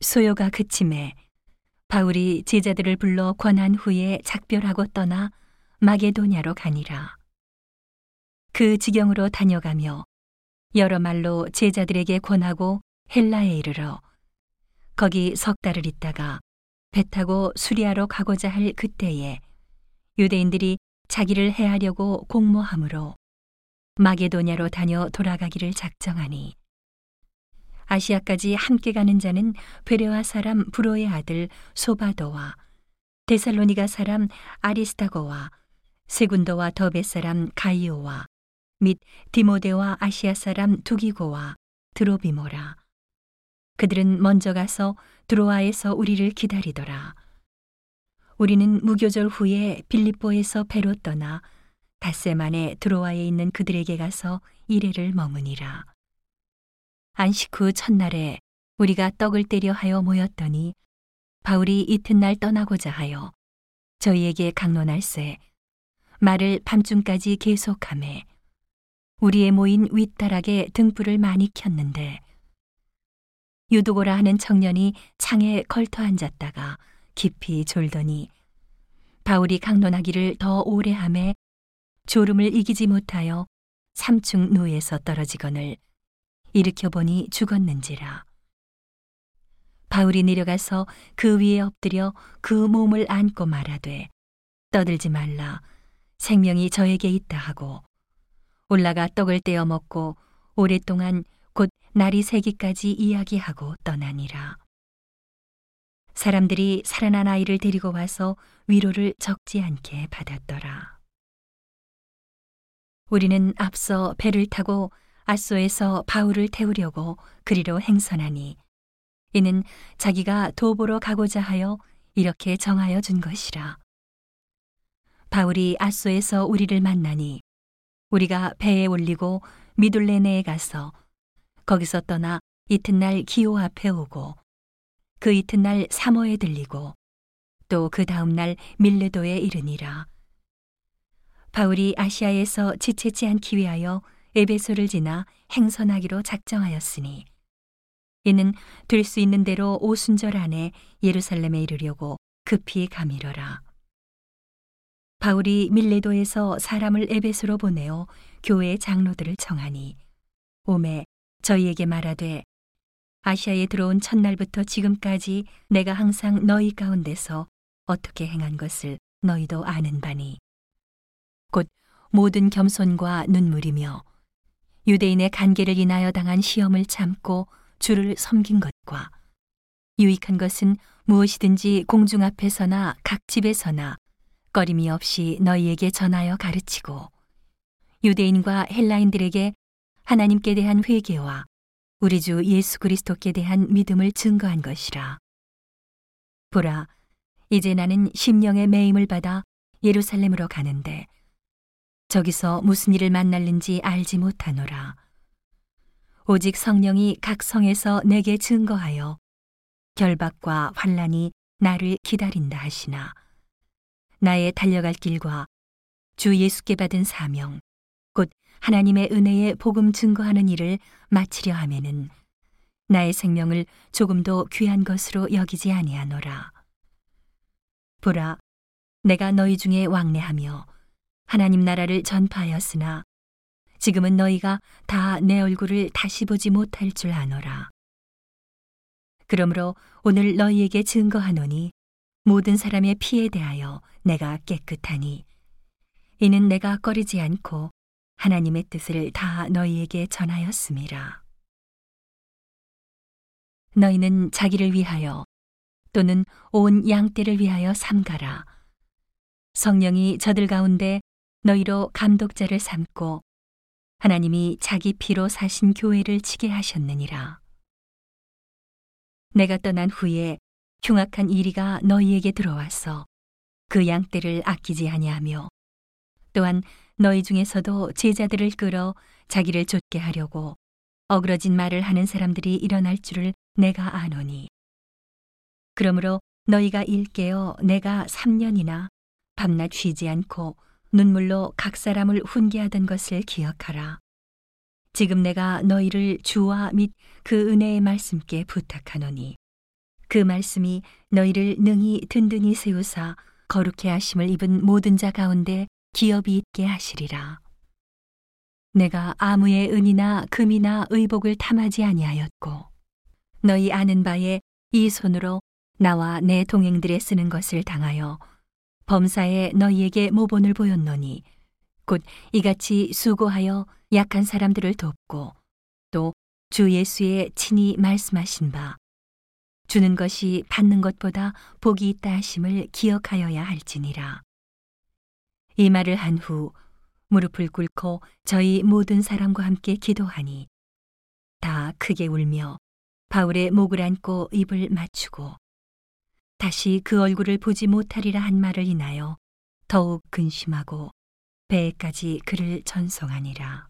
소요가 그침에 바울이 제자들을 불러 권한 후에 작별하고 떠나 마게도냐로 가니라. 그 지경으로 다녀가며 여러 말로 제자들에게 권하고 헬라에 이르러 거기 석 달을 있다가 배 타고 수리아로 가고자 할 그때에 유대인들이 자기를 해하려고 공모함으로 마게도냐로 다녀 돌아가기를 작정하니 아시아까지 함께 가는 자는 베레와 사람 브로의 아들 소바도와 데살로니가 사람 아리스타고와 세군도와 더베 사람 가이오와 및 디모데와 아시아 사람 두기고와 드로비모라. 그들은 먼저 가서 드로아에서 우리를 기다리더라. 우리는 무교절 후에 빌립보에서 배로 떠나 닷새 만에 드로아에 있는 그들에게 가서 이래를 머무니라 안식 후 첫날에 우리가 떡을 때려 하여 모였더니 바울이 이튿날 떠나고자 하여 저희에게 강론할세 말을 밤중까지 계속함에 우리의 모인 윗다락에 등불을 많이 켰는데 유도고라 하는 청년이 창에 걸터 앉았다가 깊이 졸더니 바울이 강론하기를 더 오래 함에 졸음을 이기지 못하여 삼층 누에서 떨어지거늘 일으켜 보니 죽었는지라. 바울이 내려가서 그 위에 엎드려 그 몸을 안고 말하되 떠들지 말라 생명이 저에게 있다 하고 올라가 떡을 떼어 먹고 오랫동안 곧 날이 새기까지 이야기하고 떠나니라. 사람들이 살아난 아이를 데리고 와서 위로를 적지 않게 받았더라. 우리는 앞서 배를 타고 아소에서 바울을 태우려고 그리로 행선하니 이는 자기가 도보로 가고자 하여 이렇게 정하여 준 것이라. 바울이 아소에서 우리를 만나니 우리가 배에 올리고 미둘레네에 가서 거기서 떠나 이튿날 기호 앞에 오고 그 이튿날 사모에 들리고 또 그 다음날 밀레도에 이르니라. 바울이 아시아에서 지체치 않기 위하여 에베소를 지나 행선하기로 작정하였으니 이는 될 수 있는 대로 오순절 안에 예루살렘에 이르려고 급히 가미러라. 바울이 밀레도에서 사람을 에베소로 보내어 교회 장로들을 청하니 오매 저희에게 말하되 아시아에 들어온 첫날부터 지금까지 내가 항상 너희 가운데서 어떻게 행한 것을 너희도 아는 바니 곧 모든 겸손과 눈물이며 유대인의 간계를 인하여 당한 시험을 참고 주를 섬긴 것과 유익한 것은 무엇이든지 공중 앞에서나 각 집에서나 꺼림이 없이 너희에게 전하여 가르치고 유대인과 헬라인들에게 하나님께 대한 회개와 우리 주 예수 그리스도께 대한 믿음을 증거한 것이라. 보라, 이제 나는 심령의 매임을 받아 예루살렘으로 가는데 저기서 무슨 일을 만날는지 알지 못하노라. 오직 성령이 각 성에서 내게 증거하여 결박과 환란이 나를 기다린다 하시나. 나의 달려갈 길과 주 예수께 받은 사명, 곧 하나님의 은혜의 복음 증거하는 일을 마치려 하면은 나의 생명을 조금도 귀한 것으로 여기지 아니하노라. 보라, 내가 너희 중에 왕래하며 하나님 나라를 전파하였으나 지금은 너희가 다 내 얼굴을 다시 보지 못할 줄 아노라. 그러므로 오늘 너희에게 증거하노니 모든 사람의 피에 대하여 내가 깨끗하니 이는 내가 꺼리지 않고 하나님의 뜻을 다 너희에게 전하였음이라. 너희는 자기를 위하여 또는 온 양떼를 위하여 삼가라. 성령이 저들 가운데 너희로 감독자를 삼고 하나님이 자기 피로 사신 교회를 치게 하셨느니라. 내가 떠난 후에 흉악한 이리가 너희에게 들어와서 그 양떼를 아끼지 아니하며 또한 너희 중에서도 제자들을 끌어 자기를 좇게 하려고 어그러진 말을 하는 사람들이 일어날 줄을 내가 아노니 그러므로 너희가 일깨어 내가 3년이나 밤낮 쉬지 않고 눈물로 각 사람을 훈계하던 것을 기억하라. 지금 내가 너희를 주와 및 그 은혜의 말씀께 부탁하노니 그 말씀이 너희를 능히 든든히 세우사 거룩해 하심을 입은 모든 자 가운데 기업이 있게 하시리라. 내가 아무의 은이나 금이나 의복을 탐하지 아니하였고 너희 아는 바에 이 손으로 나와 내 동행들의 쓰는 것을 당하여 범사에 너희에게 모본을 보였노니 곧 이같이 수고하여 약한 사람들을 돕고 또 주 예수의 친히 말씀하신 바 주는 것이 받는 것보다 복이 있다 하심을 기억하여야 할지니라. 이 말을 한 후 무릎을 꿇고 저희 모든 사람과 함께 기도하니 다 크게 울며 바울의 목을 안고 입을 맞추고 다시 그 얼굴을 보지 못하리라 한 말을 인하여 더욱 근심하고 배에까지 그를 전송하니라.